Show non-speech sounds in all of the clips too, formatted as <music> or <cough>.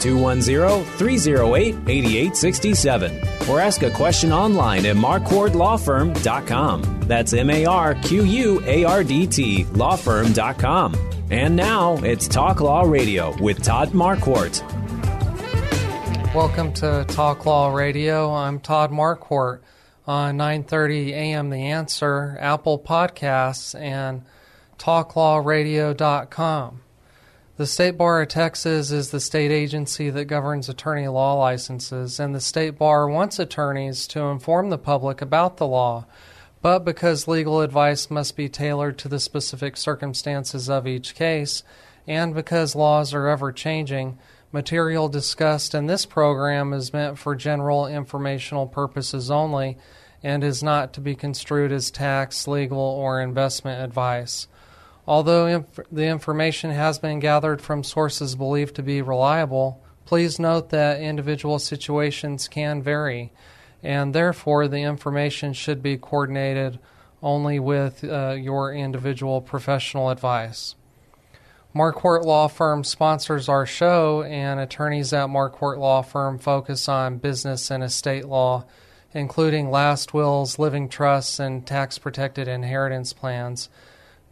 210 308 8867. Or ask a question online at marquardtlawfirm.com. That's M A R Q U A R D T lawfirm.com. And now it's Talk Law Radio with Todd Marquardt. Welcome to Talk Law Radio. I'm Todd Marquardt on 9:30 a.m. The Answer, Apple Podcasts, and TalkLawRadio.com. The State Bar of Texas is the state agency that governs attorney law licenses, and the State Bar wants attorneys to inform the public about the law. But because legal advice must be tailored to the specific circumstances of each case, and because laws are ever changing, material discussed in this program is meant for general informational purposes only and is not to be construed as tax, legal, or investment advice. Although inf- the information has been gathered from sources believed to be reliable, please note that individual situations can vary, and therefore the information should be coordinated only with uh, your individual professional advice. Marquardt Law Firm sponsors our show, and attorneys at Marquardt Law Firm focus on business and estate law, including last wills, living trusts, and tax protected inheritance plans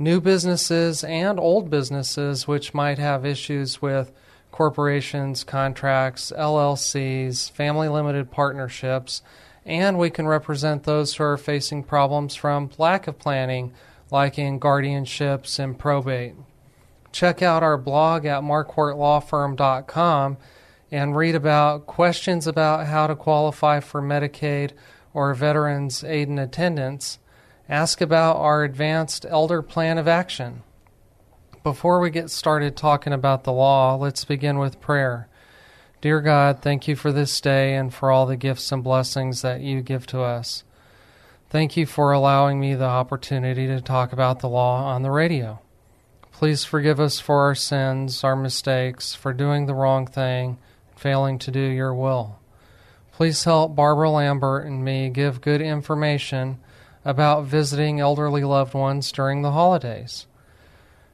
new businesses and old businesses which might have issues with corporations, contracts, LLCs, family limited partnerships, and we can represent those who are facing problems from lack of planning, like in guardianships and probate. Check out our blog at marquardtlawfirm.com and read about questions about how to qualify for Medicaid or Veterans Aid and Attendance ask about our advanced elder plan of action. Before we get started talking about the law, let's begin with prayer. Dear God, thank you for this day and for all the gifts and blessings that you give to us. Thank you for allowing me the opportunity to talk about the law on the radio. Please forgive us for our sins, our mistakes, for doing the wrong thing, failing to do your will. Please help Barbara Lambert and me give good information about visiting elderly loved ones during the holidays.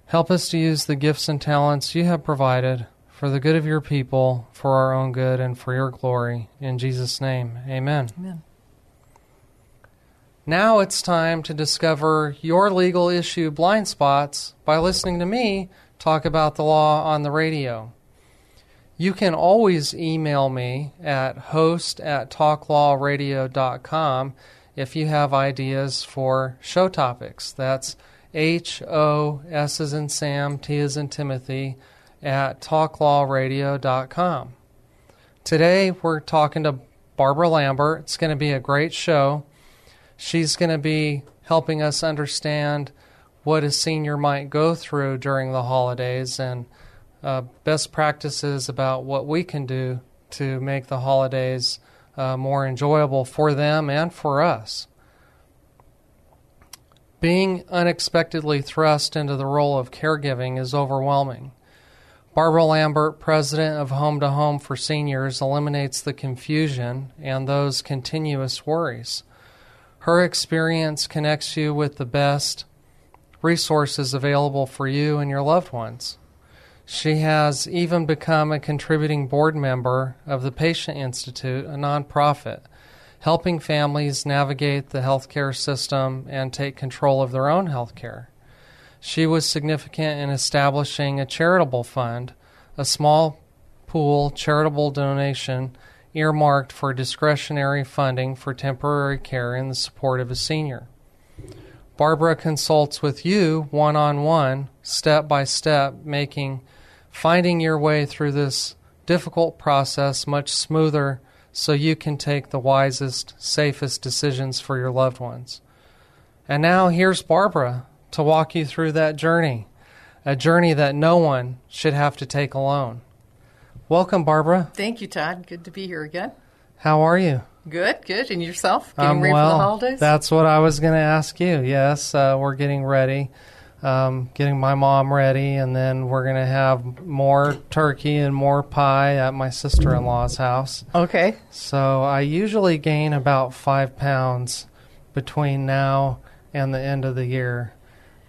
Help us to use the gifts and talents you have provided for the good of your people, for our own good, and for your glory. In Jesus' name, amen. Amen. Now it's time to discover your legal issue blind spots by listening to me talk about the law on the radio. You can always email me at host at talklawradio.com if you have ideas for show topics. That's H O S is in Sam, T is in Timothy at talklawradio.com. Today we're talking to Barbara Lambert. It's going to be a great show. She's going to be helping us understand what a senior might go through during the holidays and uh, best practices about what we can do to make the holidays uh, more enjoyable for them and for us. Being unexpectedly thrust into the role of caregiving is overwhelming. Barbara Lambert, president of Home to Home for Seniors, eliminates the confusion and those continuous worries. Her experience connects you with the best resources available for you and your loved ones. She has even become a contributing board member of the Patient Institute, a nonprofit, helping families navigate the healthcare system and take control of their own healthcare. She was significant in establishing a charitable fund, a small pool charitable donation earmarked for discretionary funding for temporary care in the support of a senior. Barbara consults with you one on one, step by step, making finding your way through this difficult process much smoother so you can take the wisest, safest decisions for your loved ones. And now here's Barbara to walk you through that journey, a journey that no one should have to take alone. Welcome, Barbara. Thank you, Todd. Good to be here again. How are you? Good, good. And yourself? Getting I'm ready well. for the holidays? That's what I was going to ask you. Yes, uh, we're getting ready, um, getting my mom ready, and then we're going to have more turkey and more pie at my sister in law's house. okay. So I usually gain about five pounds between now and the end of the year.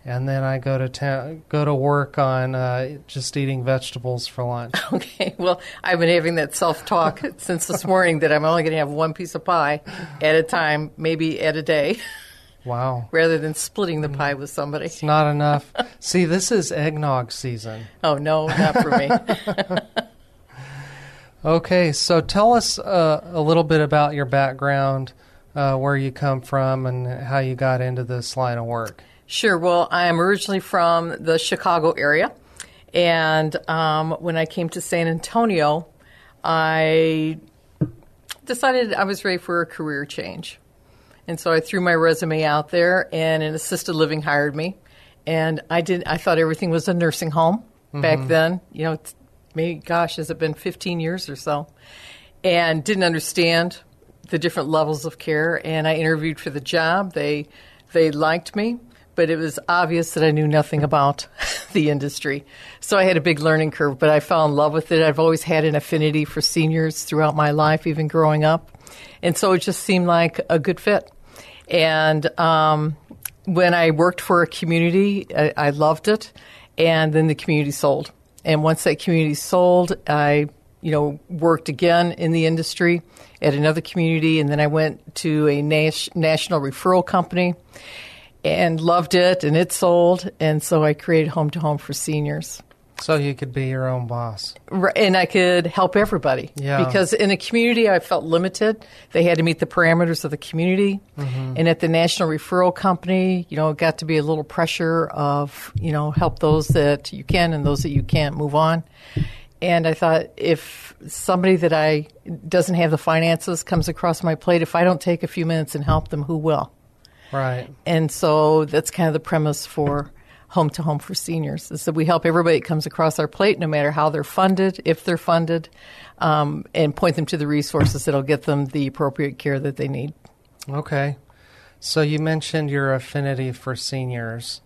And then I go to ta- go to work on uh, just eating vegetables for lunch. <laughs> Okay. Well, I've been having that self talk <laughs> since this morning that I'm only going to have one piece of pie at a time, maybe at a day, <laughs> Wow, rather than splitting the pie with somebody. it's not enough. See, this is eggnog season. <laughs> Oh, no, not for me. <laughs> Okay, so tell us uh, a little bit about your background, uh, where you come from, and how you got into this line of work. Sure. Well, I'm originally from the Chicago area. And um, when I came to San Antonio, I decided I was ready for a career change. And so I threw my resume out there, and an assisted living hired me. And I did. I thought everything was a nursing home back mm-hmm. then. You know, it's, maybe gosh, has it been 15 years or so? And didn't understand the different levels of care. And I interviewed for the job. They they liked me, but it was obvious that I knew nothing about <laughs> the industry. So I had a big learning curve. But I fell in love with it. I've always had an affinity for seniors throughout my life, even growing up, and so it just seemed like a good fit. And um, when I worked for a community, I, I loved it, and then the community sold. And once that community sold, I, you know, worked again in the industry at another community, and then I went to a nas- national referral company and loved it, and it sold, and so I created Home to Home for Seniors. So you could be your own boss. Right, and I could help everybody. Yeah. Because in a community, I felt limited. They had to meet the parameters of the community. Mm-hmm. And at the National Referral Company, you know, it got to be a little pressure of, you know, help those that you can and those that you can't move on. And I thought if somebody that I doesn't have the finances comes across my plate, if I don't take a few minutes and help them, who will? Right. And so that's kind of the premise for Home to Home for Seniors So we help everybody that comes across our plate, no matter how they're funded, if they're funded, um, and point them to the resources that'll get them the appropriate care that they need. Okay. So you mentioned your affinity for seniors.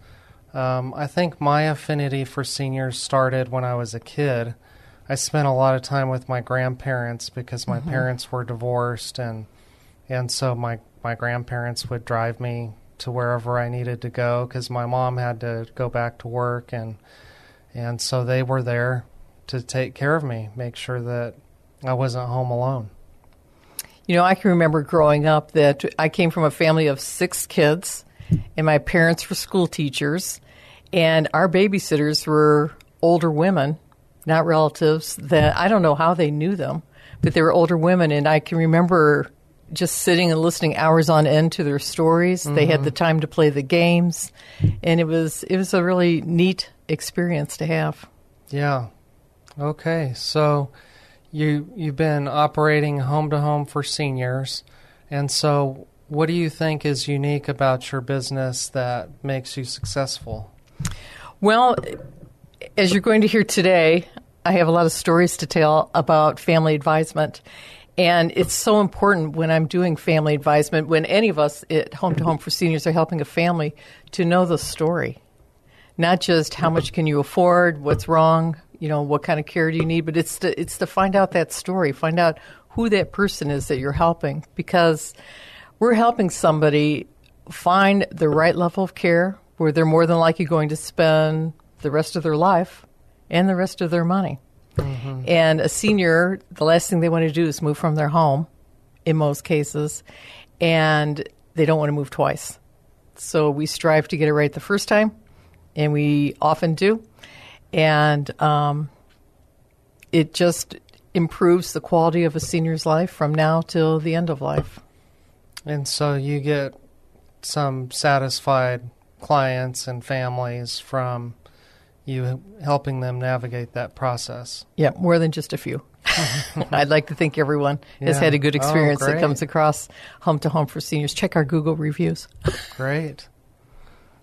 Um, I think my affinity for seniors started when I was a kid. I spent a lot of time with my grandparents because my parents were divorced, and and so my my grandparents would drive me to wherever I needed to go because my mom had to go back to work, and and so they were there to take care of me, make sure that I wasn't home alone. You know, I can remember growing up that I came from a family of six kids, and my parents were school teachers, and our babysitters were older women, not relatives, that I don't know how they knew them, but they were older women, and I can remember just sitting and listening hours on end to their stories. They had the mm-hmm. time to play the games, and it was it was a really neat experience to have. Yeah. Okay. So you you've been operating home to home for seniors, and so what do you think is unique about your business that makes you successful? Well, as you're going to hear today, I have a lot of stories to tell about family advisement. And it's so important when I'm doing family advisement, when any of us at Home to Home for Seniors are helping a family, to know the story. Not just how much can you afford, what's wrong, you know, what kind of care do you need, but it's to, it's to find out that story, find out who that person is that you're helping. Because we're helping somebody find the right level of care where they're more than likely going to spend the rest of their life and the rest of their money. And a senior, the last thing they want to do is move from their home in most cases, and they don't want to move twice. So we strive to get it right the first time, and we often do. And um, it just improves the quality of a senior's life from now till the end of life. And so you get some satisfied clients and families from you helping them navigate that process. Yeah, more than just a few. <laughs> I'd like to think everyone has had a good Oh, experience that comes across Home to Home for Seniors. Check our Google reviews. <laughs> Great.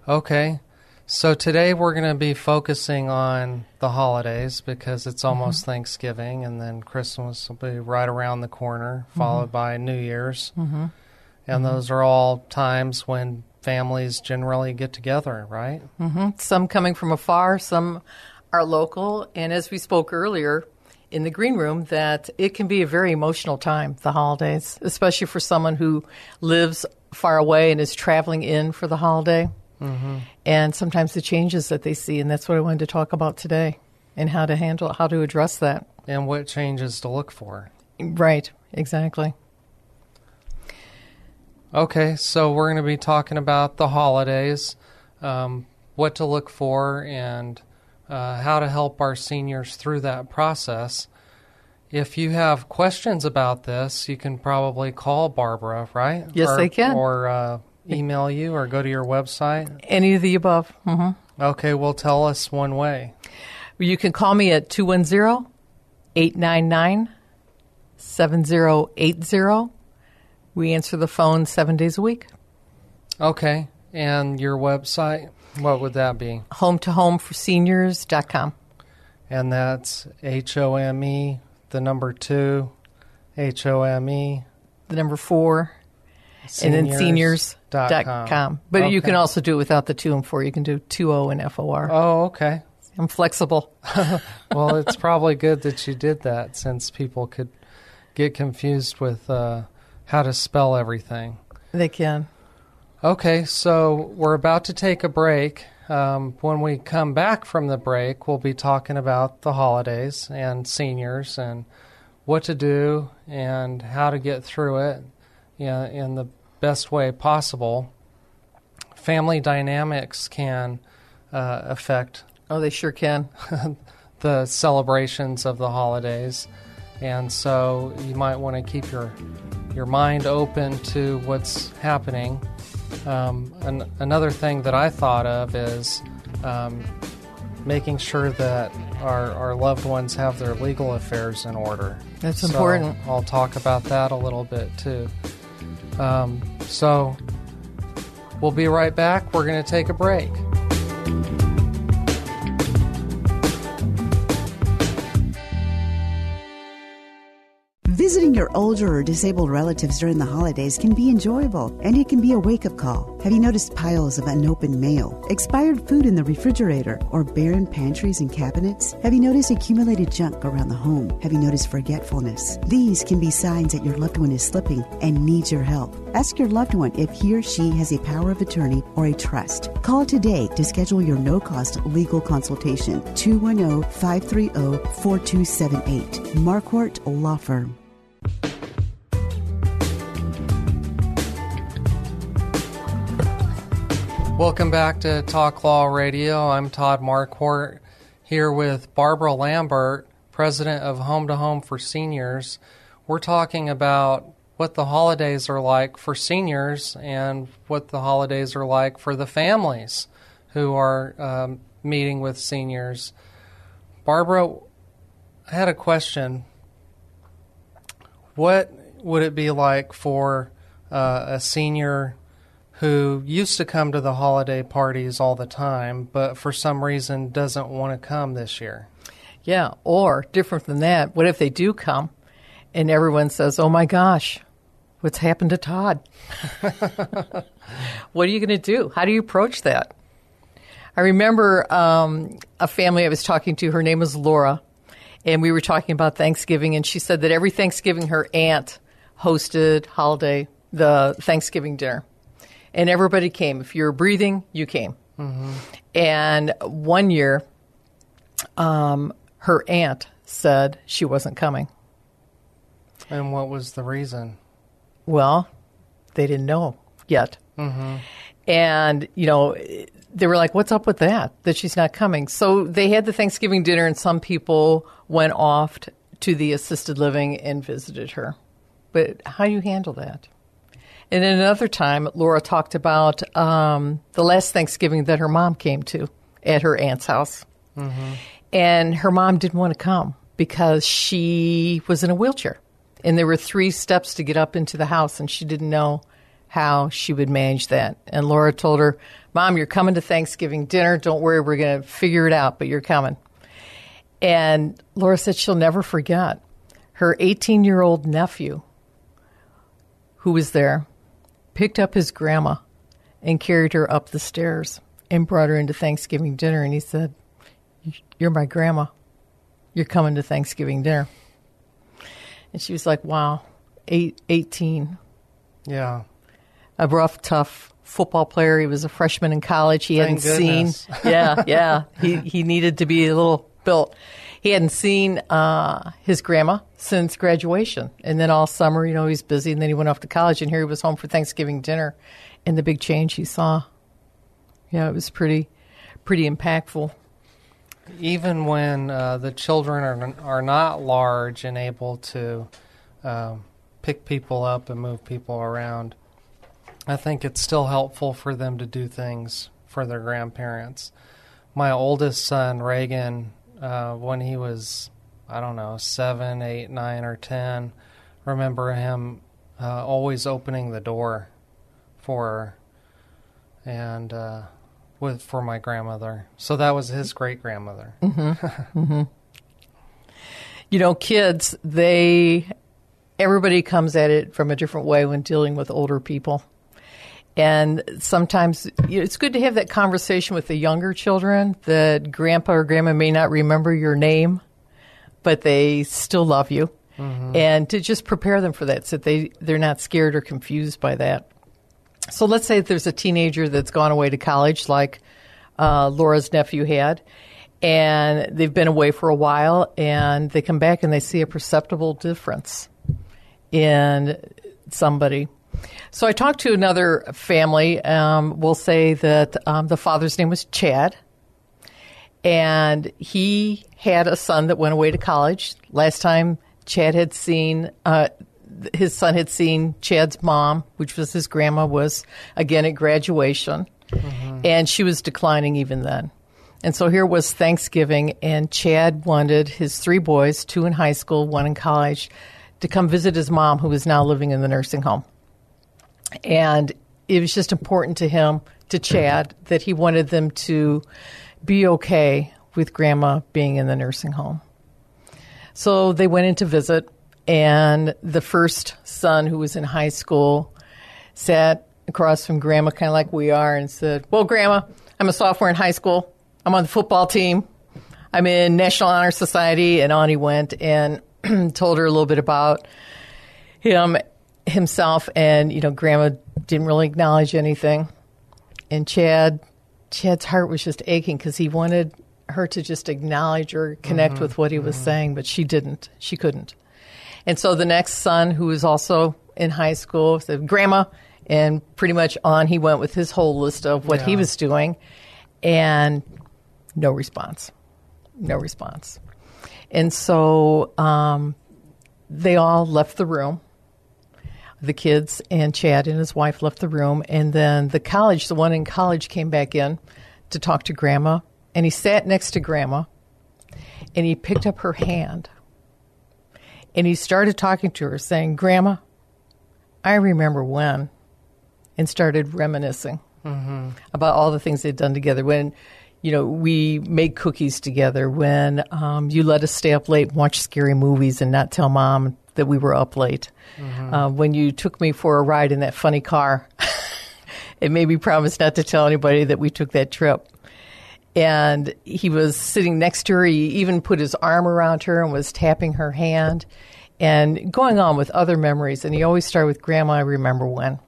Okay. So today we're going to be focusing on the holidays because it's mm-hmm. almost Thanksgiving and then Christmas will be right around the corner, mm-hmm. followed by New Year's. Mm-hmm. And mm-hmm. those are all times when families generally get together, right? Some coming from afar, some are local. And as we spoke earlier in the green room, that it can be a very emotional time, the holidays, especially for someone who lives far away and is traveling in for the holiday. Mm-hmm. And sometimes the changes that they see. And that's what I wanted to talk about today and how to handle, how to address that. And what changes to look for. Right, exactly. Okay, so we're going to be talking about the holidays, um, what to look for, and uh, how to help our seniors through that process. If you have questions about this, you can probably call Barbara, right? Yes, or, they can. Or uh, email you or go to your website. Any of the above. hmm Okay, well, tell us one way. You can call me at 210 899 7080. We answer the phone seven days a week. Okay, and your website, what would that be? Home to home for seniors.com. And that's H O M E, the number two, H O M E, The number four, and then seniors.com. But you can also do it without the two and four. You can do 20 and FOR. Oh, okay. I'm flexible. <laughs> Well, it's <laughs> probably good that you did that since people could get confused with uh, how to spell everything. They can. Okay, so we're about to take a break. Um, when we come back from the break, we'll be talking about the holidays and seniors and what to do and how to get through it you know, in the best way possible. Family dynamics can uh, affect Oh, they sure can. <laughs> the celebrations of the holidays, and so you might want to keep your your mind open to what's happening. Um, an, another thing that I thought of is um, making sure that our, our loved ones have their legal affairs in order. That's So important. I'll talk about that a little bit too. Um, so we'll be right back. We're going to take a break. Visiting your older or disabled relatives during the holidays can be enjoyable, and it can be a wake up call. Have you noticed piles of unopened mail, expired food in the refrigerator, or barren pantries and cabinets? Have you noticed accumulated junk around the home? Have you noticed forgetfulness? These can be signs that your loved one is slipping and needs your help. Ask your loved one if he or she has a power of attorney or a trust. Call today to schedule your no cost legal consultation. 210 530 4278. Marquardt Law Firm. Welcome back to Talk Law Radio. I'm Todd Marquardt here with Barbara Lambert, president of Home to Home for Seniors. We're talking about what the holidays are like for seniors and what the holidays are like for the families who are um, meeting with seniors. Barbara, I had a question. What would it be like for uh, a senior who used to come to the holiday parties all the time, but for some reason doesn't want to come this year? Yeah, or different than that, what if they do come and everyone says, oh my gosh, what's happened to Todd? <laughs> what are you going to do? How do you approach that? I remember um, a family I was talking to, her name was Laura, and we were talking about Thanksgiving, and she said that every Thanksgiving her aunt hosted holiday, the Thanksgiving dinner. And everybody came. If you were breathing, you came. And one year, um, her aunt said she wasn't coming. And what was the reason? Well, they didn't know yet. And, you know, they were like, what's up with that? That she's not coming. So they had the Thanksgiving dinner, and some people went off to the assisted living and visited her. But how do you handle that? And then another time, Laura talked about um, the last Thanksgiving that her mom came to at her aunt's house. And her mom didn't want to come because she was in a wheelchair. And there were three steps to get up into the house, and she didn't know how she would manage that. And Laura told her, Mom, you're coming to Thanksgiving dinner. Don't worry, we're going to figure it out, but you're coming. And Laura said she'll never forget her 18 year old nephew who was there picked up his grandma and carried her up the stairs and brought her into Thanksgiving dinner. And he said, You're my grandma. You're coming to Thanksgiving dinner. And she was like, Wow, eight, 18. Yeah. A rough, tough football player. He was a freshman in college. He Thank hadn't goodness. seen. Yeah, yeah. he, he needed to be a little built. He hadn't seen uh, his grandma since graduation. And then all summer, you know, he's busy. And then he went off to college. And here he was home for Thanksgiving dinner. And the big change he saw. Yeah, it was pretty, pretty impactful. even when uh, the children are are not large and able to um, pick people up and move people around, I think it's still helpful for them to do things for their grandparents. My oldest son Reagan, uh, when he was I don't know seven, eight, nine, or ten, remember him uh, always opening the door for her and. Uh, with for my grandmother. So that was his great grandmother. <laughs> You know, kids, they, everybody comes at it from a different way when dealing with older people. And sometimes you know, it's good to have that conversation with the younger children that grandpa or grandma may not remember your name, but they still love you. And to just prepare them for that so that they, they're not scared or confused by that. So let's say there's a teenager that's gone away to college, like uh, Laura's nephew had, and they've been away for a while, and they come back and they see a perceptible difference in somebody. So I talked to another family. Um, we'll say that um, the father's name was Chad, and he had a son that went away to college. Last time Chad had seen, uh, his son had seen Chad's mom, which was his grandma, was again at graduation, and she was declining even then. And so here was Thanksgiving, and Chad wanted his three boys, two in high school, one in college, to come visit his mom, who was now living in the nursing home. And it was just important to him, to Chad, mm-hmm. that he wanted them to be okay with grandma being in the nursing home. So they went in to visit, and the first son, who was in high school, sat across from grandma, kind of like we are, and said, Well, grandma, I'm a sophomore in high school. I'm on the football team. I'm in National Honor Society. And on he went and <clears throat> told her a little bit about him himself. And, you know, grandma didn't really acknowledge anything. And Chad, Chad's heart was just aching because he wanted her to just acknowledge or connect with what he was saying, but she didn't. She couldn't. And so the next son, who was also in high school, said, Grandma, and pretty much on he went with his whole list of what he was doing, and no response. No response. And so um, they all left the room. The kids and Chad and his wife left the room, and then the college, the one in college, came back in to talk to Grandma, and he sat next to Grandma, and he picked up her hand, and he started talking to her, saying, "Grandma, I remember when," and started reminiscing about all the things they'd done together. When, you know, we made cookies together. When um, you let us stay up late and watch scary movies and not tell mom that we were up late. Uh, when you took me for a ride in that funny car, <laughs> it made me promise not to tell anybody that we took that trip. And he was sitting next to her. He even put his arm around her and was tapping her hand and going on with other memories. And he always started with, Grandma, I remember when.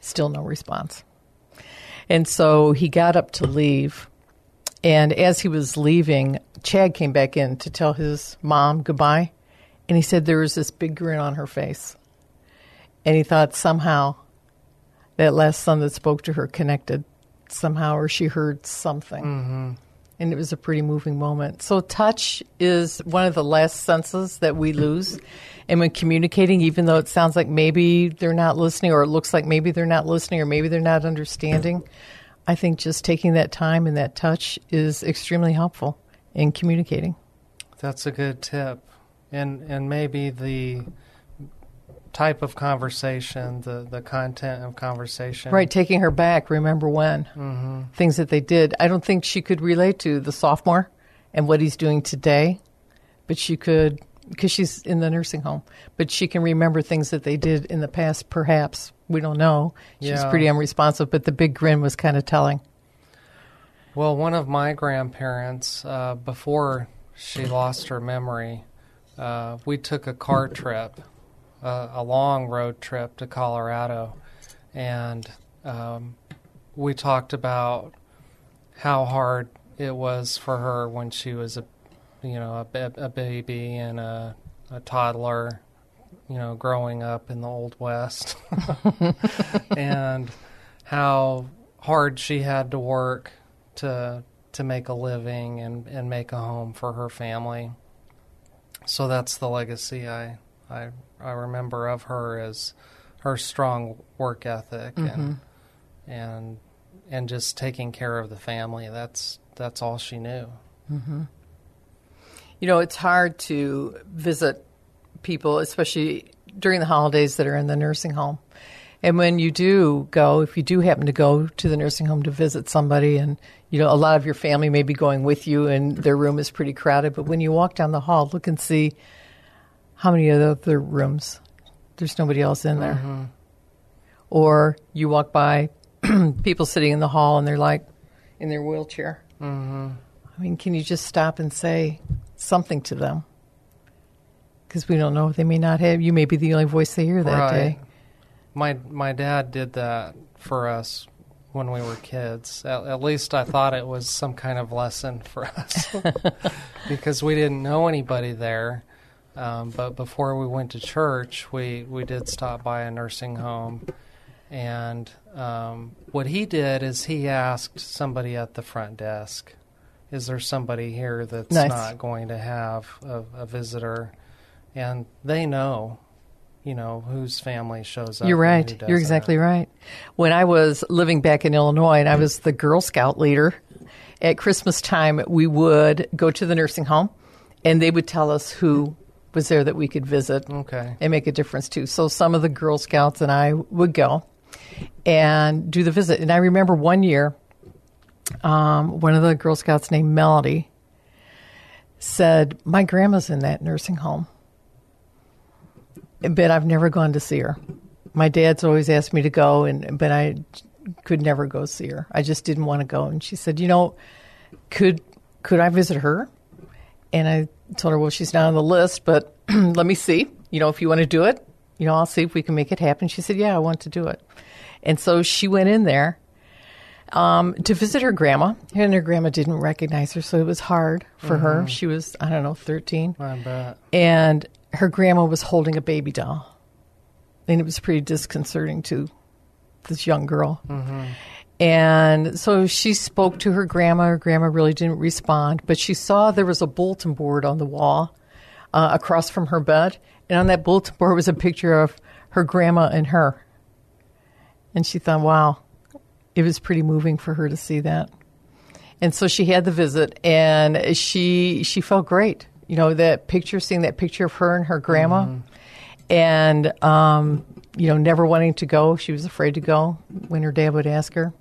Still no response. And so he got up to leave. And as he was leaving, Chad came back in to tell his mom goodbye. And he said there was this big grin on her face. And he thought somehow that last son that spoke to her connected somehow, or she heard something. Mm-hmm. And it was a pretty moving moment. So, touch is one of the last senses that we lose. And when communicating, even though it sounds like maybe they're not listening, or it looks like maybe they're not listening, or maybe they're not understanding, I think just taking that time and that touch is extremely helpful in communicating. That's a good tip. And and maybe the type of conversation, the, the content of conversation. Right, taking her back, remember when? Mm-hmm. Things that they did. I don't think she could relate to the sophomore and what he's doing today, but she could, because she's in the nursing home, but she can remember things that they did in the past, perhaps. We don't know. She's Yeah. pretty unresponsive, but the big grin was kind of telling. Well, one of my grandparents, uh, before she lost her memory, uh, we took a car trip, uh, a long road trip to Colorado, and um, we talked about how hard it was for her when she was a, you know, a, a baby and a, a toddler, you know, growing up in the old west, <laughs> and how hard she had to work to to make a living and, and make a home for her family. So that's the legacy I I I remember of her as her strong work ethic and mm-hmm. and and just taking care of the family. That's that's all she knew. Mm-hmm. You know, it's hard to visit people, especially during the holidays that are in the nursing home. And when you do go, if you do happen to go to the nursing home to visit somebody, and you know, a lot of your family may be going with you, and their room is pretty crowded, but when you walk down the hall, look and see how many of the other rooms there's nobody else in there. Mm-hmm. Or you walk by <clears throat> people sitting in the hall, and they're like in their wheelchair. Mm-hmm. I mean, can you just stop and say something to them? Because we don't know. They may not have. You may be the only voice they hear that day. My my dad did that for us when we were kids. At, at least I thought it was some kind of lesson for us <laughs> because we didn't know anybody there. Um, but before we went to church, we, we did stop by a nursing home. And um, what he did is he asked somebody at the front desk, Is there somebody here that's Nice. not going to have a, a visitor? And they know, you know, whose family shows up. You're right. You're exactly right. When I was living back in Illinois and I was the Girl Scout leader, at Christmas time we would go to the nursing home and they would tell us who was there that we could visit Okay. and make a difference too. So some of the Girl Scouts and I would go and do the visit. And I remember one year, um, one of the Girl Scouts named Melody said, My grandma's in that nursing home, but I've never gone to see her. My dad's always asked me to go, and but I could never go see her. I just didn't want to go. And she said, You know, could could I visit her? And I told her, well, she's not on the list, but <clears throat> let me see. You know, if you want to do it, you know, I'll see if we can make it happen. She said, yeah, I want to do it. And so she went in there um, to visit her grandma, and her grandma didn't recognize her, so it was hard for her. She was, I don't know, 13. I bet. And her grandma was holding a baby doll. And it was pretty disconcerting to this young girl. And so she spoke to her grandma. Her grandma really didn't respond, but she saw there was a bulletin board on the wall uh, across from her bed. And on that bulletin board was a picture of her grandma and her. And she thought, wow, it was pretty moving for her to see that. And so she had the visit, and she she felt great. You know that picture, seeing that picture of her and her grandma, and um, you know never wanting to go. She was afraid to go when her dad would ask her.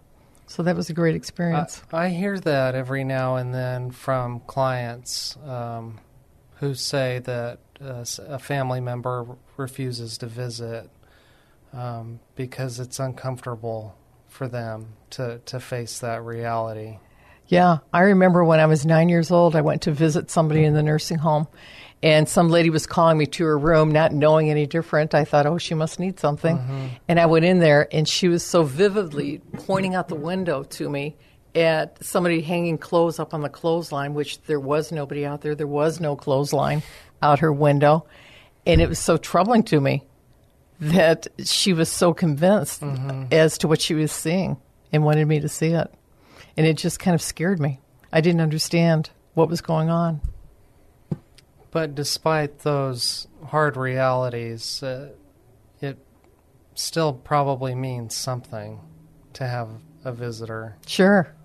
So that was a great experience. I hear that every now and then from clients um, who say that uh, a family member refuses to visit um, because it's uncomfortable for them to, to face that reality. Yeah, I remember when I was nine years old, I went to visit somebody in the nursing home, and some lady was calling me to her room, not knowing any different. I thought, oh, she must need something. Mm-hmm. And I went in there, and she was so vividly pointing out the window to me at somebody hanging clothes up on the clothesline, which there was nobody out there. There was no clothesline out her window. And it was so troubling to me that she was so convinced mm-hmm. as to what she was seeing and wanted me to see it. And it just kind of scared me. I didn't understand what was going on. But despite those hard realities, uh, it still probably means something to have a visitor. Sure,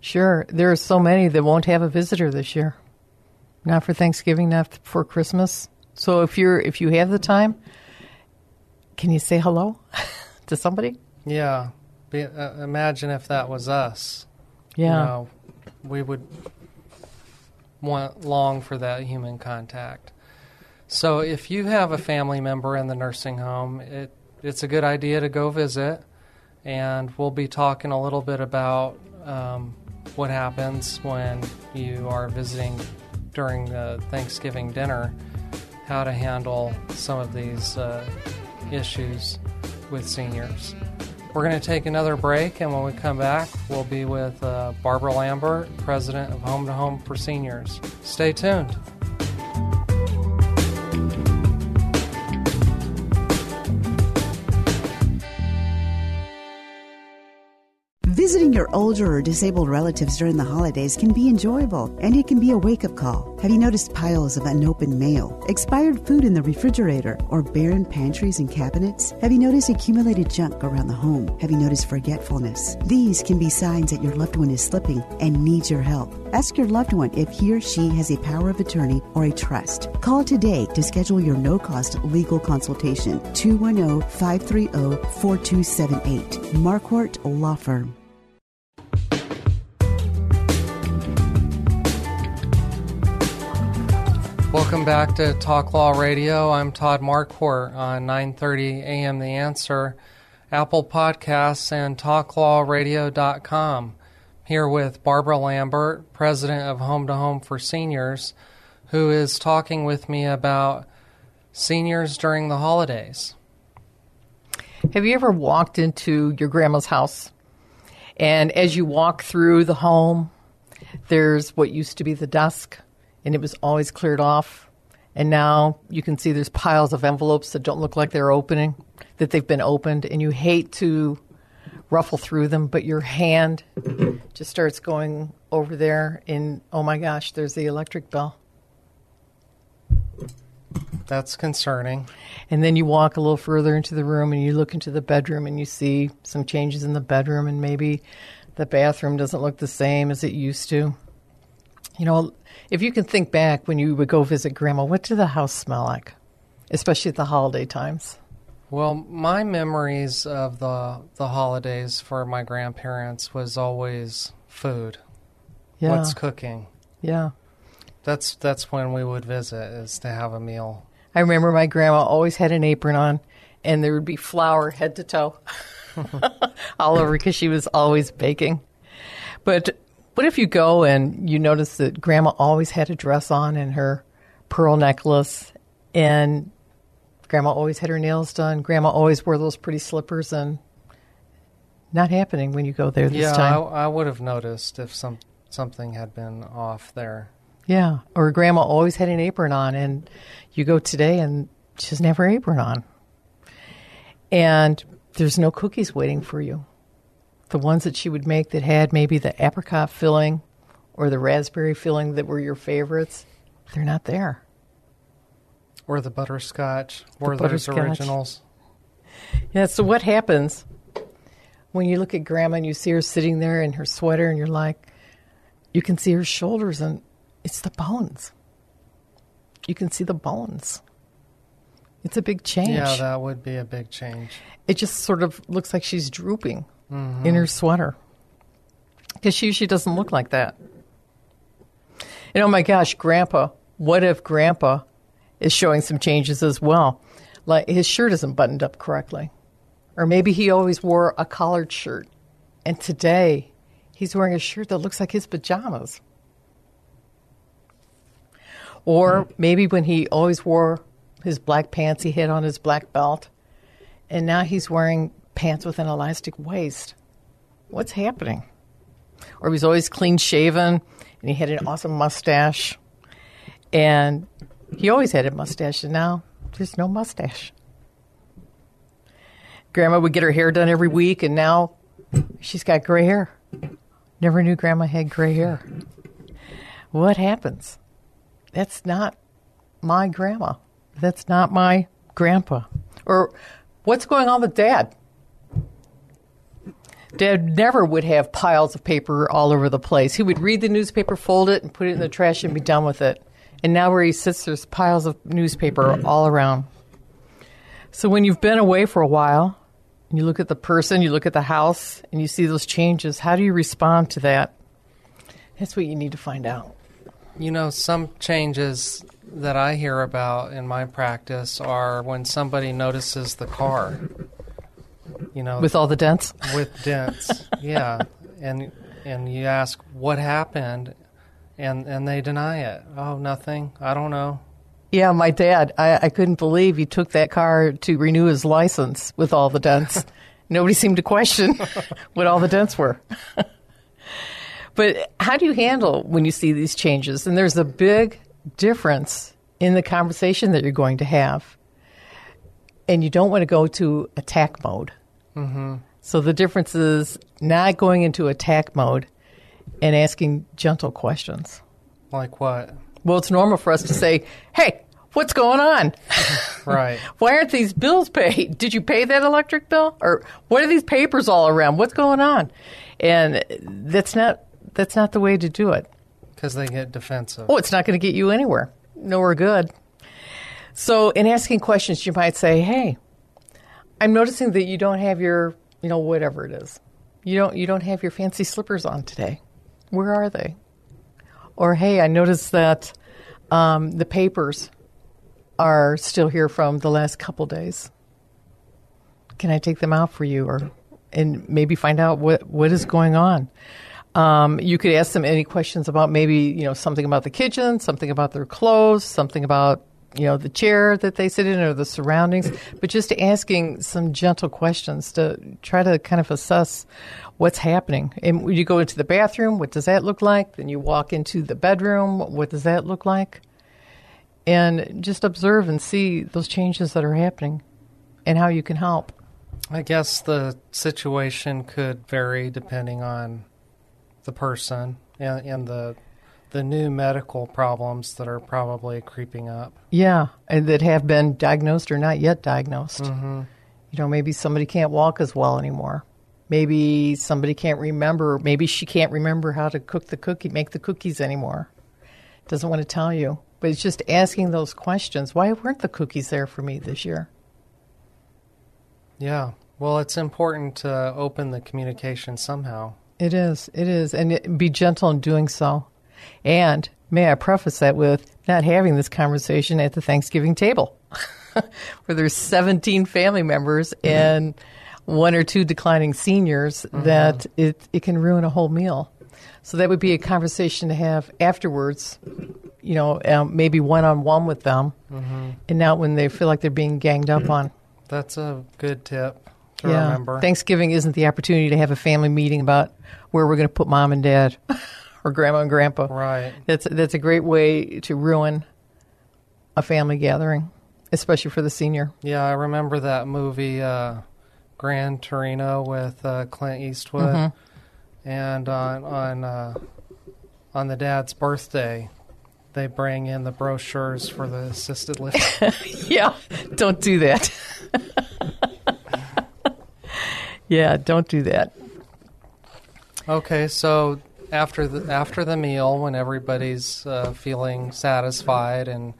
sure. There are so many that won't have a visitor this year. Not for Thanksgiving, not for Christmas. So if you're if you have the time, can you say hello <laughs> to somebody? Yeah. Be, uh, imagine if that was us. Yeah. You know, we would want long for that human contact. So if you have a family member in the nursing home, it it's a good idea to go visit, and we'll be talking a little bit about um, what happens when you are visiting during the Thanksgiving dinner, how to handle some of these uh, issues with seniors. We're going to take another break, and when we come back, we'll be with uh, Barbara Lambert, President of Home to Home for Seniors. Stay tuned. Visiting your older or disabled relatives during the holidays can be enjoyable, and it can be a wake up call. Have you noticed piles of unopened mail, expired food in the refrigerator, or barren pantries and cabinets? Have you noticed accumulated junk around the home? Have you noticed forgetfulness? These can be signs that your loved one is slipping and needs your help. Ask your loved one if he or she has a power of attorney or a trust. Call today to schedule your no cost legal consultation 210 530 4278. Marquardt Law Firm. Welcome back to Talk Law Radio. I'm Todd Marquardt on 9:30 a.m. The Answer, Apple Podcasts, and TalkLawRadio.com. Here with Barbara Lambert, President of Home to Home for Seniors, who is talking with me about seniors during the holidays. Have you ever walked into your grandma's house? And as you walk through the home, there's what used to be the desk, and it was always cleared off. And now you can see there's piles of envelopes that don't look like they're opening, that they've been opened, and you hate to ruffle through them, but your hand just starts going over there, and oh my gosh, there's the electric bill. That's concerning. And then you walk a little further into the room and you look into the bedroom and you see some changes in the bedroom and maybe the bathroom doesn't look the same as it used to. You know, if you can think back when you would go visit grandma, what did the house smell like? Especially at the holiday times. Well, my memories of the the holidays for my grandparents was always food. Yeah. What's cooking? Yeah. That's that's when we would visit is to have a meal. I remember my grandma always had an apron on and there would be flour head to toe <laughs> <laughs> all over because she was always baking. But what if you go and you notice that grandma always had a dress on and her pearl necklace and grandma always had her nails done, grandma always wore those pretty slippers and not happening when you go there this yeah, time. I, I would have noticed if some something had been off there. Yeah, or grandma always had an apron on, and you go today and she doesn't have her apron on. And there's no cookies waiting for you. The ones that she would make that had maybe the apricot filling or the raspberry filling that were your favorites, they're not there. Or the butterscotch, or those butterscotch. originals. Yeah, so what happens when you look at grandma and you see her sitting there in her sweater and you're like, you can see her shoulders and it's the bones. You can see the bones. It's a big change. Yeah, that would be a big change. it just sort of looks like she's drooping Mm-hmm. in her sweater because she usually doesn't look like that. And oh my gosh, Grandpa, what if Grandpa is showing some changes as well? Like his shirt isn't buttoned up correctly. Or maybe he always wore a collared shirt. And today he's wearing a shirt that looks like his pajamas. Or hmm. maybe when he always wore his black pants, he had on his black belt. And now he's wearing pants with an elastic waist. What's happening? Or he was always clean shaven and he had an awesome mustache. And he always had a mustache, and now there's no mustache. Grandma would get her hair done every week, and now she's got gray hair. Never knew Grandma had gray hair. What happens? That's not my grandma. that's not my grandpa. Or what's going on with dad? Dad never would have piles of paper all over the place. He would read the newspaper, fold it, and put it in the trash and be done with it. And now where he sits, there's piles of newspaper all around. So when you've been away for a while, and you look at the person, you look at the house, and you see those changes, how do you respond to that? That's what you need to find out. You know, some changes that I hear about in my practice are when somebody notices the car. You know, With all the dents? with dents, yeah, and and you ask what happened, and and they deny it. Oh, nothing. I don't know. Yeah, my dad, I, I couldn't believe he took that car to renew his license with all the dents. <laughs> Nobody seemed to question <laughs> what all the dents were. <laughs> but how do you handle when you see these changes? And there's a big difference in the conversation that you're going to have. And you don't want to go to attack mode. Mm-hmm. So the difference is not going into attack mode and asking gentle questions. Like what? Well, it's normal for us to say, hey, what's going on? <laughs> Right. Why aren't these bills paid? <laughs> Did you pay that electric bill? Or what are these papers all around? What's going on? And that's not that's not the way to do it. Because they get defensive. Oh, it's not going to get you anywhere. Nowhere good. So, in asking questions, you might say, "Hey, I'm noticing that you don't have your, you know, whatever it is. You don't you don't have your fancy slippers on today. Where are they?" Or, "Hey, I noticed that um, the papers are still here from the last couple days. Can I take them out for you, or and maybe find out what what is going on?" Um, you could ask them any questions about maybe you know something about the kitchen, something about their clothes, something about you know the chair that they sit in or the surroundings, but just asking some gentle questions to try to kind of assess what's happening. And when you go into the bathroom, what does that look like? Then you walk into the bedroom, what does that look like? And just observe and see those changes that are happening and how you can help. I guess the situation could vary depending on the person and, and the the new medical problems that are probably creeping up. Yeah, and that have been diagnosed or not yet diagnosed. Mm-hmm. You know, maybe somebody can't walk as well anymore. Maybe somebody can't remember. Maybe she can't remember how to cook the cookie, make the cookies anymore. Doesn't want to tell you. But it's just asking those questions. Why weren't the cookies there for me this year? Yeah. Well, it's important to open the communication somehow. It is. It is. And it, be gentle in doing so. And may I preface that with not having this conversation at the Thanksgiving table, <laughs> where there's 17 family members and one or two declining seniors, that it, it can ruin a whole meal. So that would be a conversation to have afterwards, you know, um, maybe one on one with them, and not when they feel like they're being ganged up on. That's a good tip to remember. Thanksgiving isn't the opportunity to have a family meeting about where we're going to put mom and dad <laughs> <laughs> or grandma and grandpa. Right. That's that's a great way to ruin a family gathering, especially for the senior. Yeah, I remember that movie, uh, Gran Torino, with uh, Clint Eastwood, and on on uh, on the dad's birthday, they bring in the brochures for the assisted living. <laughs> Yeah, don't do that. <laughs> yeah, don't do that. okay, so after the after the meal, when everybody's uh, feeling satisfied and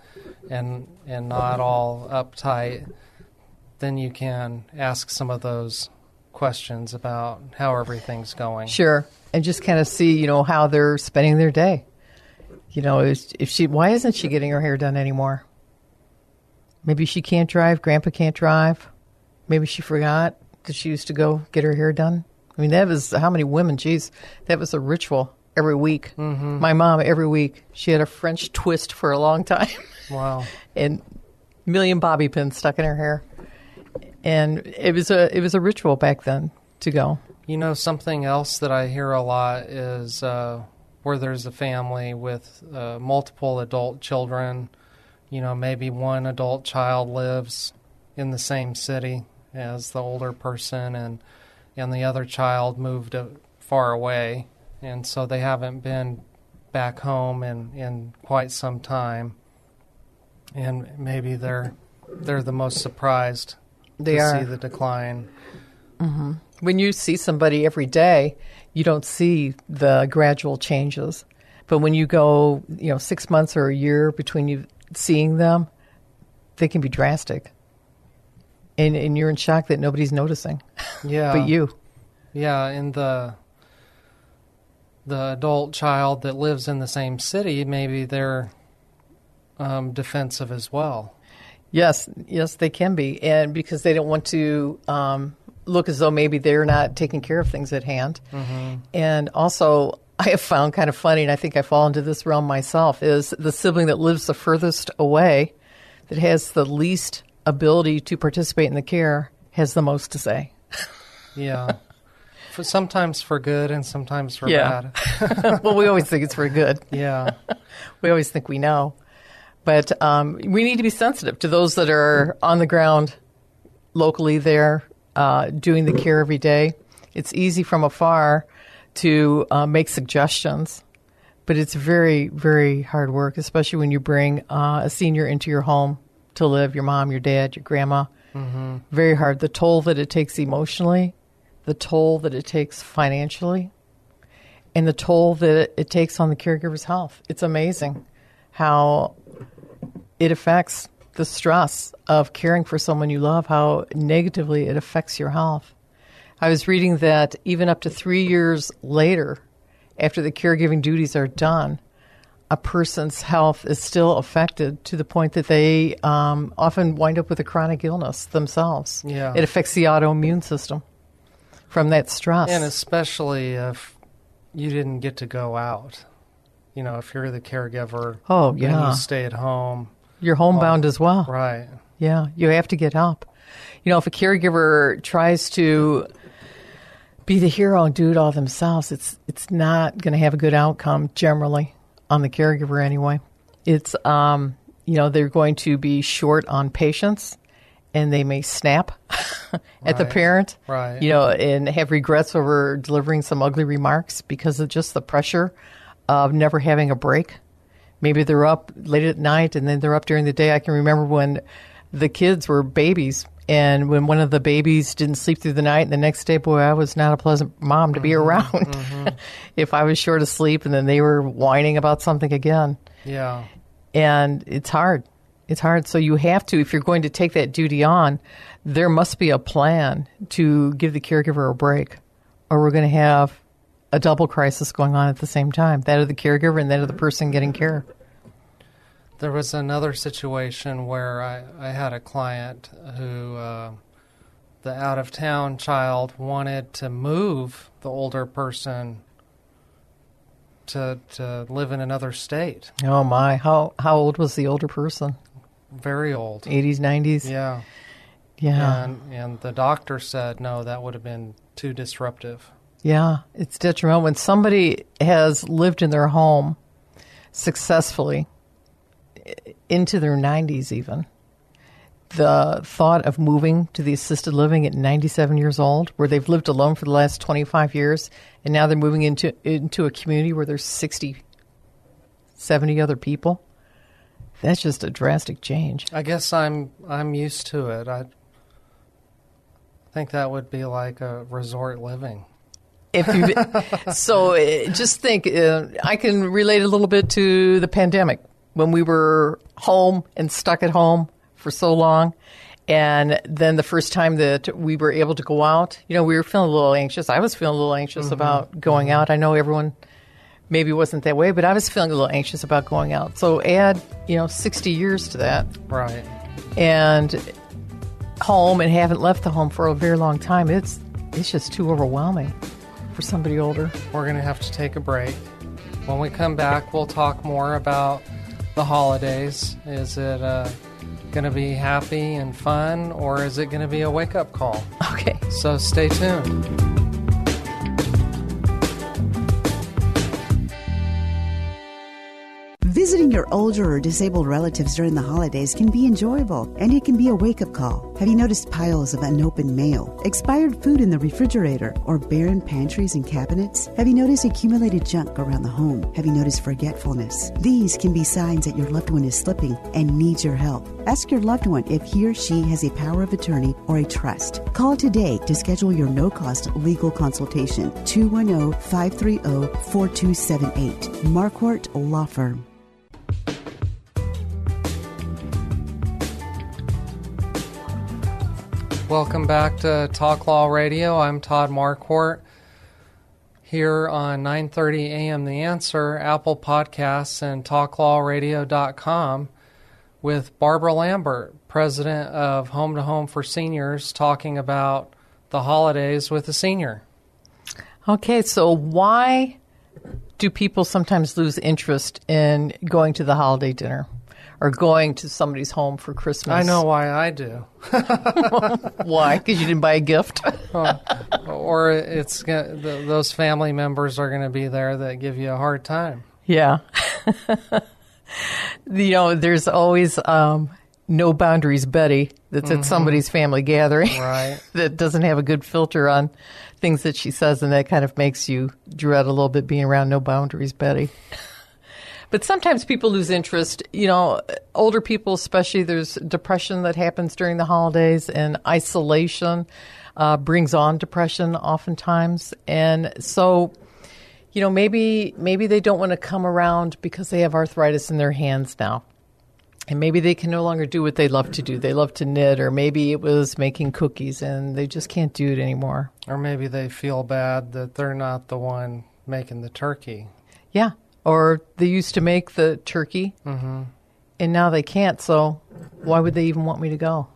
and and not all uptight, then you can ask some of those questions about how everything's going. Sure, and just kind of see, you know, how they're spending their day. You know, if she, why isn't she getting her hair done anymore? Maybe she can't drive. Grandpa can't drive. Maybe she forgot that she used to go get her hair done. I mean, that was how many women? Geez, that was a ritual every week. Mm-hmm. My mom every week she had a French twist for a long time. <laughs> Wow. and million bobby pins stuck in her hair. And it was a it was a ritual back then to go. You know, something else that I hear a lot is uh, where there's a family with uh, multiple adult children. You know, maybe one adult child lives in the same city as the older person, and and the other child moved uh, far away, and so they haven't been back home in in quite some time. and maybe they're they're the most surprised They to are. see the decline. when you see somebody every day, you don't see the gradual changes. But when you go, you know, six months or a year between you seeing them, they can be drastic. And, and you're in shock that nobody's noticing Yeah, but you. Yeah, and the the adult child that lives in the same city, maybe they're um, defensive as well. Yes, yes, they can be. And because they don't want to um, look as though maybe they're not taking care of things at hand. And also, I have found kind of funny, and I think I fall into this realm myself, is the sibling that lives the furthest away, that has the least ability to participate in the care, has the most to say. Yeah, for, sometimes for good and sometimes for Yeah. bad. <laughs> well, we always think it's for good. Yeah, <laughs> We always think we know. But um, we need to be sensitive to those that are on the ground locally there uh, doing the care every day. It's easy from afar to uh, make suggestions, but it's very, very hard work, especially when you bring uh, a senior into your home to live your mom, your dad, your grandma. Mm-hmm. Very hard. The toll that it takes emotionally, the toll that it takes financially, and the toll that it, it takes on the caregiver's health. It's amazing how it affects the stress of caring for someone you love, how negatively it affects your health. I was reading that even up to three years later, after the caregiving duties are done, a person's health is still affected to the point that they um, often wind up with a chronic illness themselves. Yeah. It affects the autoimmune system from that stress. and especially if you didn't get to go out. You know, if you're the caregiver, Oh, and yeah. you stay at home, You're homebound as well. right? Yeah, you have to get help. You know, if a caregiver tries to be the hero and do it all themselves, it's it's not going to have a good outcome generally on the caregiver anyway. It's um, you know, they're going to be short on patience and they may snap <laughs> at the parent. Right. You know, and have regrets over delivering some ugly remarks because of just the pressure of never having a break. Maybe they're up late at night and then they're up during the day. I can remember when the kids were babies and when one of the babies didn't sleep through the night and the next day, boy, I was not a pleasant mom to be mm-hmm. around. Mm-hmm. <laughs> if I was short of sleep and then they were whining about something again. Yeah, And it's hard. It's hard. So you have to, if you're going to take that duty on, there must be a plan to give the caregiver a break, or we're going to have a double crisis going on at the same time that of the caregiver and that of the person getting care. There was another situation where I, I had a client who uh, the out of town child wanted to move the older person to to live in another state. Oh my, how how old was the older person? Very old. 80s, 90s? Yeah. Yeah. And and the doctor said no, that would have been too disruptive. Yeah, it's detrimental when somebody has lived in their home successfully into their 90s, even. The thought of moving to the assisted living at 97 years old, where they've lived alone for the last 25 years, and now they're moving into into a community where there's 60, 70 other people. That's just a drastic change. I guess I'm I'm used to it. I think that would be like a resort living. if you <laughs> so uh, just think uh, i can relate a little bit to the pandemic when we were home and stuck at home for so long. And then the first time that we were able to go out you know we were feeling a little anxious. I was feeling a little anxious mm-hmm. about going mm-hmm. out. I know everyone maybe wasn't that way but i was feeling a little anxious about going out. So add you know 60 years to that. Right. and home and haven't left the home for a very long time it's it's just too overwhelming for somebody older. We're going to have to take a break. When we come back, we'll talk more about the holidays. Is it uh, going to be happy and fun, or is it going to be a wake up call? okay So stay tuned. Visiting your older or disabled relatives during the holidays can be enjoyable, and it can be a wake up call. Have you noticed piles of unopened mail, expired food in the refrigerator, or barren pantries and cabinets? Have you noticed accumulated junk around the home? Have you noticed forgetfulness? These can be signs that your loved one is slipping and needs your help. Ask your loved one if he or she has a power of attorney or a trust. Call today to schedule your no cost legal consultation 210 530 4278. Marquardt Law Firm. Welcome back to Talk Law Radio. I'm Todd Marquardt here on 9:30 a.m. The Answer, Apple Podcasts, and TalkLawRadio.com with Barbara Lambert, president of Home to Home for Seniors, talking about the holidays with a senior. Okay, so why do people sometimes lose interest in going to the holiday dinner or going to somebody's home for Christmas? I know why I do. <laughs> why? Because you didn't buy a gift. or it's gonna, th- those family members are going to be there that give you a hard time. Yeah. <laughs> you know, there's always um, no boundaries Betty that's Mm-hmm. at somebody's family gathering Right. <laughs> that doesn't have a good filter on things that she says, and that kind of makes you dread a little bit being around no boundaries Betty. <laughs> But sometimes people lose interest. You know, older people, especially, there's depression that happens during the holidays, and isolation uh, brings on depression oftentimes. And so, you know, maybe maybe they don't want to come around because they have arthritis in their hands now. And maybe they can no longer do what they love to do. They love to knit, or maybe it was making cookies and they just can't do it anymore. Or maybe they feel bad that they're not the one making the turkey. Yeah. Or they used to make the turkey mm-hmm. and now they can't. So why would they even want me to go?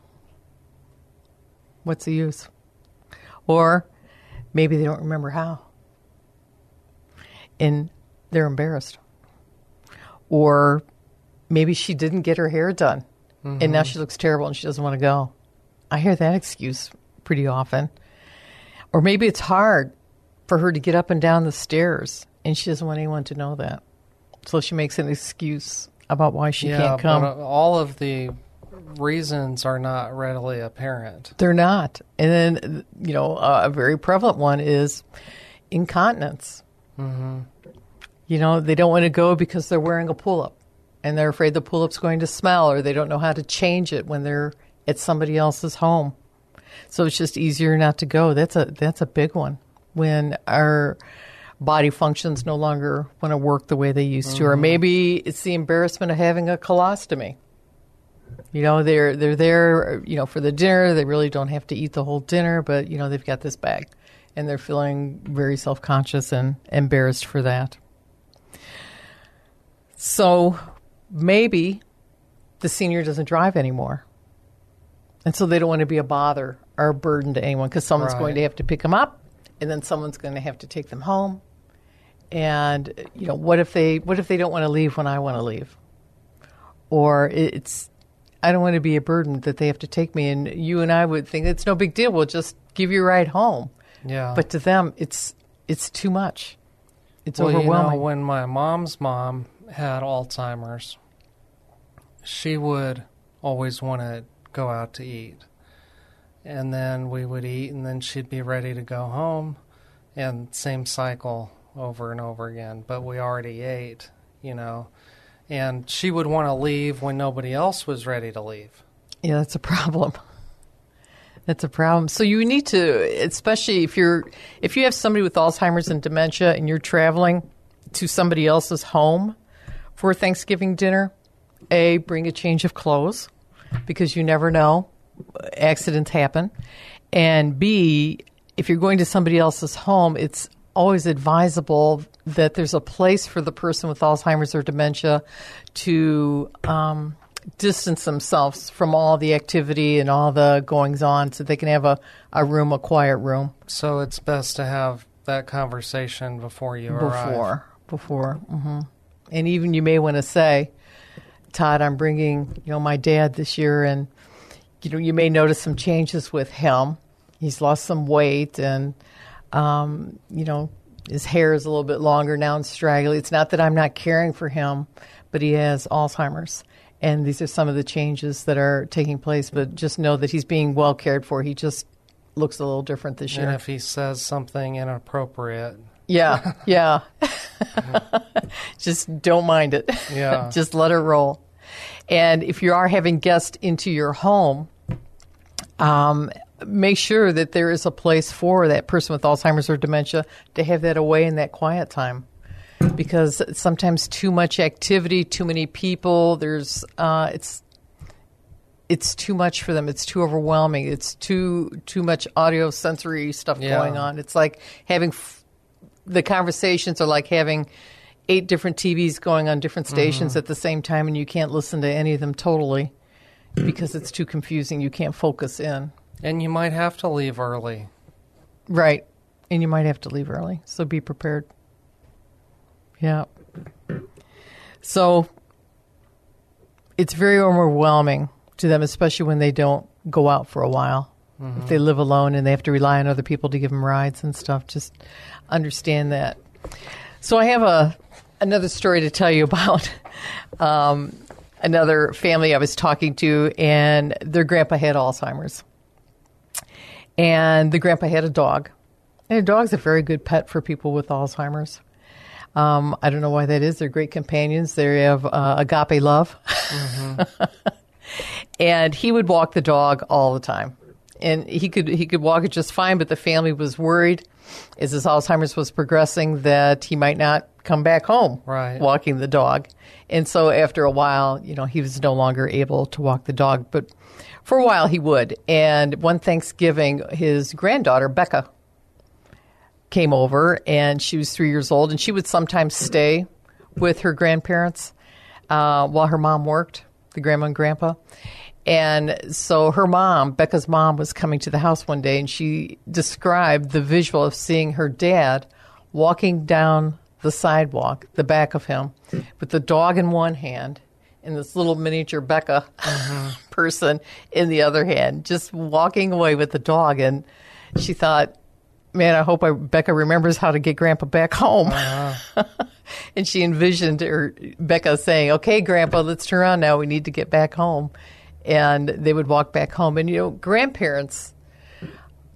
What's the use? Or maybe they don't remember how. And they're embarrassed. Or maybe she didn't get her hair done and now she looks terrible and she doesn't want to go. I hear that excuse pretty often. Or maybe it's hard for her to get up and down the stairs and she doesn't want anyone to know that. So she makes an excuse about why she yeah, can't come. but all of the reasons are not readily apparent. They're not. And then, you know, uh, a very prevalent one is incontinence. Mm-hmm. You know, they don't want to go because they're wearing a pull up and they're afraid the pull up's going to smell or they don't know how to change it when they're at somebody else's home. So it's just easier not to go. That's a that's a big one. When our body functions no longer want to work the way they used to, or mm-hmm. maybe it's the embarrassment of having a colostomy. You know, they're they're there, you know, for the dinner. They really don't have to eat the whole dinner, but you know, they've got this bag, and they're feeling very self conscious and embarrassed for that. So maybe the senior doesn't drive anymore, and so they don't want to be a bother or a burden to anyone because someone's Right. going to have to pick them up, and then someone's going to have to take them home. And you know, what if they what if they don't want to leave when I want to leave? or it's I don't want to be a burden that they have to take me. And you and I would think it's no big deal. We'll just give you a ride home. Yeah. But to them, it's it's too much. It's well, overwhelming. You know, when my mom's mom had Alzheimer's, she would always want to go out to eat. And then we would eat, and then she'd be ready to go home. And same cycle over and over again. But we already ate, you know. And she would want to leave when nobody else was ready to leave. Yeah, that's a problem. <laughs> That's a problem. So you need to, especially if you're if you have somebody with Alzheimer's and dementia and you're traveling to somebody else's home for Thanksgiving dinner, a bring a change of clothes because you never know accidents happen, and b if you're going to somebody else's home, it's always advisable that there's a place for the person with Alzheimer's or dementia to um, distance themselves from all the activity and all the goings on so they can have a, a room, a quiet room So it's best to have that conversation before you arrive. before. Before. hmm And even you may want to say, Todd, I'm bringing, you know, my dad this year and, you know, you may notice some changes with him. He's lost some weight and, um, you know, his hair is a little bit longer now and straggly. It's not that I'm not caring for him, but he has Alzheimer's. And these are some of the changes that are taking place, but just know that he's being well cared for. He just looks a little different this year. And if he says something inappropriate, yeah, <laughs> yeah. <laughs> just don't mind it. Yeah. <laughs> just let it roll. And if you are having guests into your home, um, make sure that there is a place for that person with Alzheimer's or dementia to have that away in that quiet time. Because sometimes too much activity, too many people, there's uh, it's it's too much for them. It's too overwhelming. It's too too much audio sensory stuff Yeah. going on. It's like having f- the conversations are like having eight different TVs going on different stations mm-hmm. at the same time, and you can't listen to any of them totally because it's too confusing. You can't focus in. and you might have to leave early. Right. And you might have to leave early. So be prepared. Yeah. So it's very overwhelming to them, especially when they don't go out for a while. If mm-hmm. they live alone and they have to rely on other people to give them rides and stuff, just understand that. So I have a another story to tell you about <laughs> um, another family I was talking to, and their grandpa had Alzheimer's and the grandpa had a dog. And a dog's a very good pet for people with Alzheimer's. Um, I don't know why that is. They're great companions. They have uh, agape love. <laughs> and he would walk the dog all the time. And he could he could walk it just fine, but the family was worried as his Alzheimer's was progressing that he might not come back home Right. walking the dog. And so after a while, you know, he was no longer able to walk the dog, but for a while he would. And one Thanksgiving, his granddaughter, Becca, came over and she was three years old and she would sometimes stay with her grandparents uh, while her mom worked, the grandma and grandpa. And so her mom, Becca's mom, was coming to the house one day and she described the visual of seeing her dad walking down the sidewalk, the back of him, with the dog in one hand and this little miniature Becca <laughs> person in the other hand, just walking away with the dog. And she thought, man, I hope I, Becca remembers how to get Grandpa back home. <laughs> and she envisioned her Becca saying, "Okay, Grandpa, let's turn around now. We need to get back home." And they would walk back home. And you know, grandparents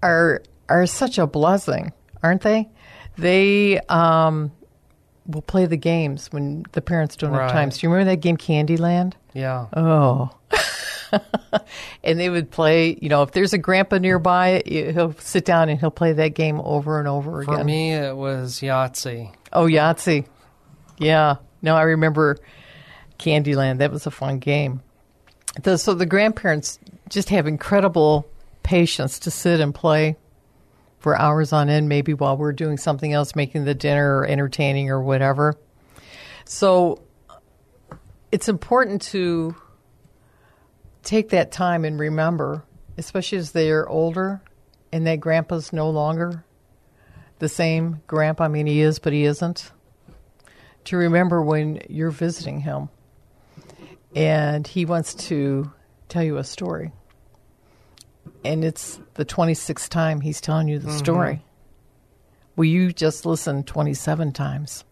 are are such a blessing, aren't they? They um, will play the games when the parents don't have time. So you remember that game Candyland? Yeah. Oh. <laughs> and they would play, you know, if there's a grandpa nearby, he'll sit down and he'll play that game over and over again. For me, it was Yahtzee. Oh, Yahtzee. Yeah. No, I remember Candyland. That was a fun game. The, so the grandparents just have incredible patience to sit and play for hours on end, maybe while we're doing something else, making the dinner or entertaining or whatever. So it's important to take that time and remember, especially as they're older and that grandpa's no longer the same grandpa. I mean, he is, but he isn't. To remember when you're visiting him and he wants to tell you a story. And it's the 26th time he's telling you the mm-hmm. story. Will you just listen 27 times?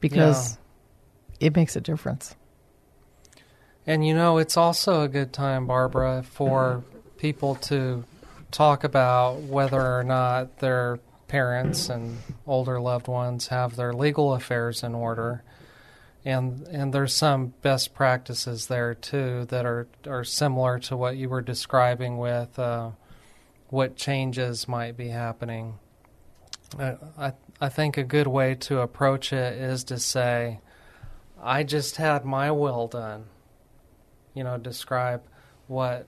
Because it makes a difference. And you know, it's also a good time, Barbara, for mm-hmm. people to talk about whether or not their parents and older loved ones have their legal affairs in order. And and there's some best practices there too that are are similar to what you were describing with uh, what changes might be happening. I, I I think a good way to approach it is to say, I just had my will done you know describe what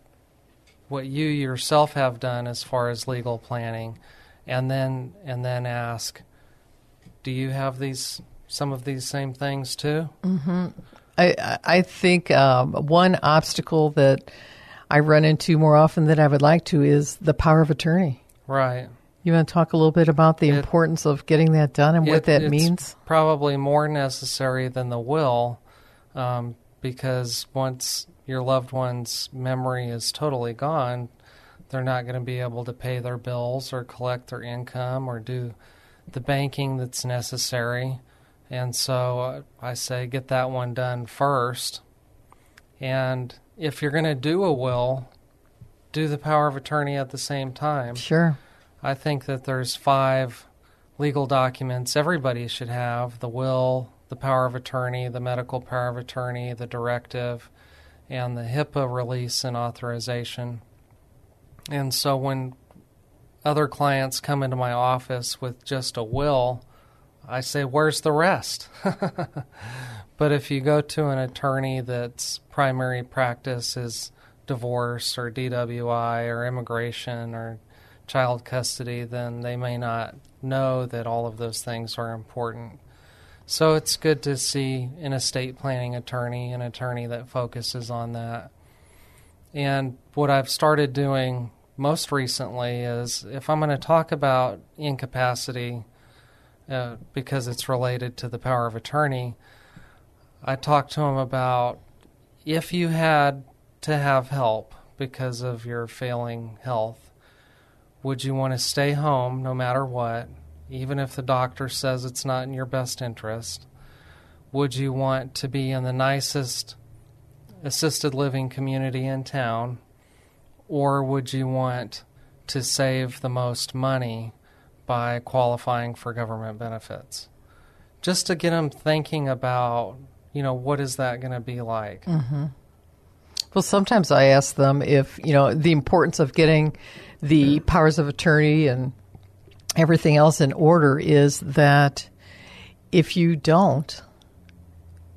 what you yourself have done as far as legal planning and then and then ask do you have these some of these same things too I, I- I think um, one obstacle that I run into more often than I would like to is the power of attorney. right You want to talk a little bit about the It- importance of getting that done and what that it's means? probably more necessary than the will um, because once your loved one's memory is totally gone they're not going to be able to pay their bills or collect their income or do the banking that's necessary And so uh, I say get that one done first. And if you're going to do a will, do the power of attorney at the same time. Sure. I think that there's five legal documents everybody should have the will, the power of attorney, the medical power of attorney, the directive, and the HIPAA release and authorization. And so when other clients come into my office with just a will, I say, Where's the rest? <laughs> but if you go to an attorney that's primary practice is divorce or DWI or immigration or child custody, then they may not know that all of those things are important. So it's good to see an estate planning attorney, an attorney that focuses on that. And what I've started doing most recently is if I'm going to talk about incapacity, uh, because it's related to the power of attorney, I talked to him about if you had to have help because of your failing health, would you want to stay home no matter what, even if the doctor says it's not in your best interest? Would you want to be in the nicest assisted living community in town? Or would you want to save the most money by qualifying for government benefits? Just to get them thinking about, you know, what is that going to be like? Mm-hmm. Well, sometimes I ask them if, you know, the importance of getting the powers of attorney and everything else in order is that if you don't,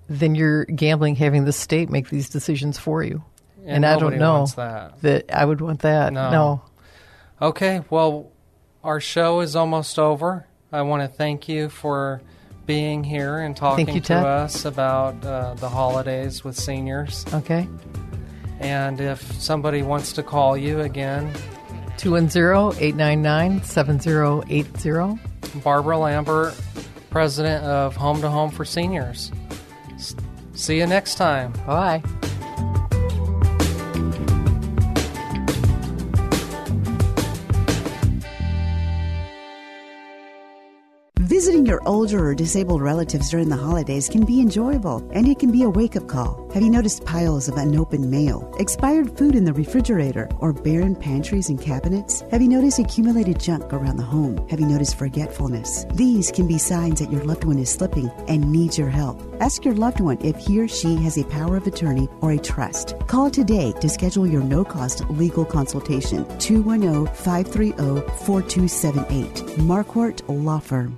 then you're gambling having the state make these decisions for you. And, and I don't know that. that. I would want that. No. no. Okay, well, our show is almost over. I want to thank you for being here and talking you, to Ted. us about uh, the holidays with seniors. Okay. And if somebody wants to call you again, 210-899-7080. Barbara Lambert, president of Home to Home for Seniors. S- see you next time. Bye. Visiting your older or disabled relatives during the holidays can be enjoyable, and it can be a wake up call. Have you noticed piles of unopened mail, expired food in the refrigerator, or barren pantries and cabinets? Have you noticed accumulated junk around the home? Have you noticed forgetfulness? These can be signs that your loved one is slipping and needs your help. Ask your loved one if he or she has a power of attorney or a trust. Call today to schedule your no cost legal consultation. 210 530 4278. Marquardt Law Firm.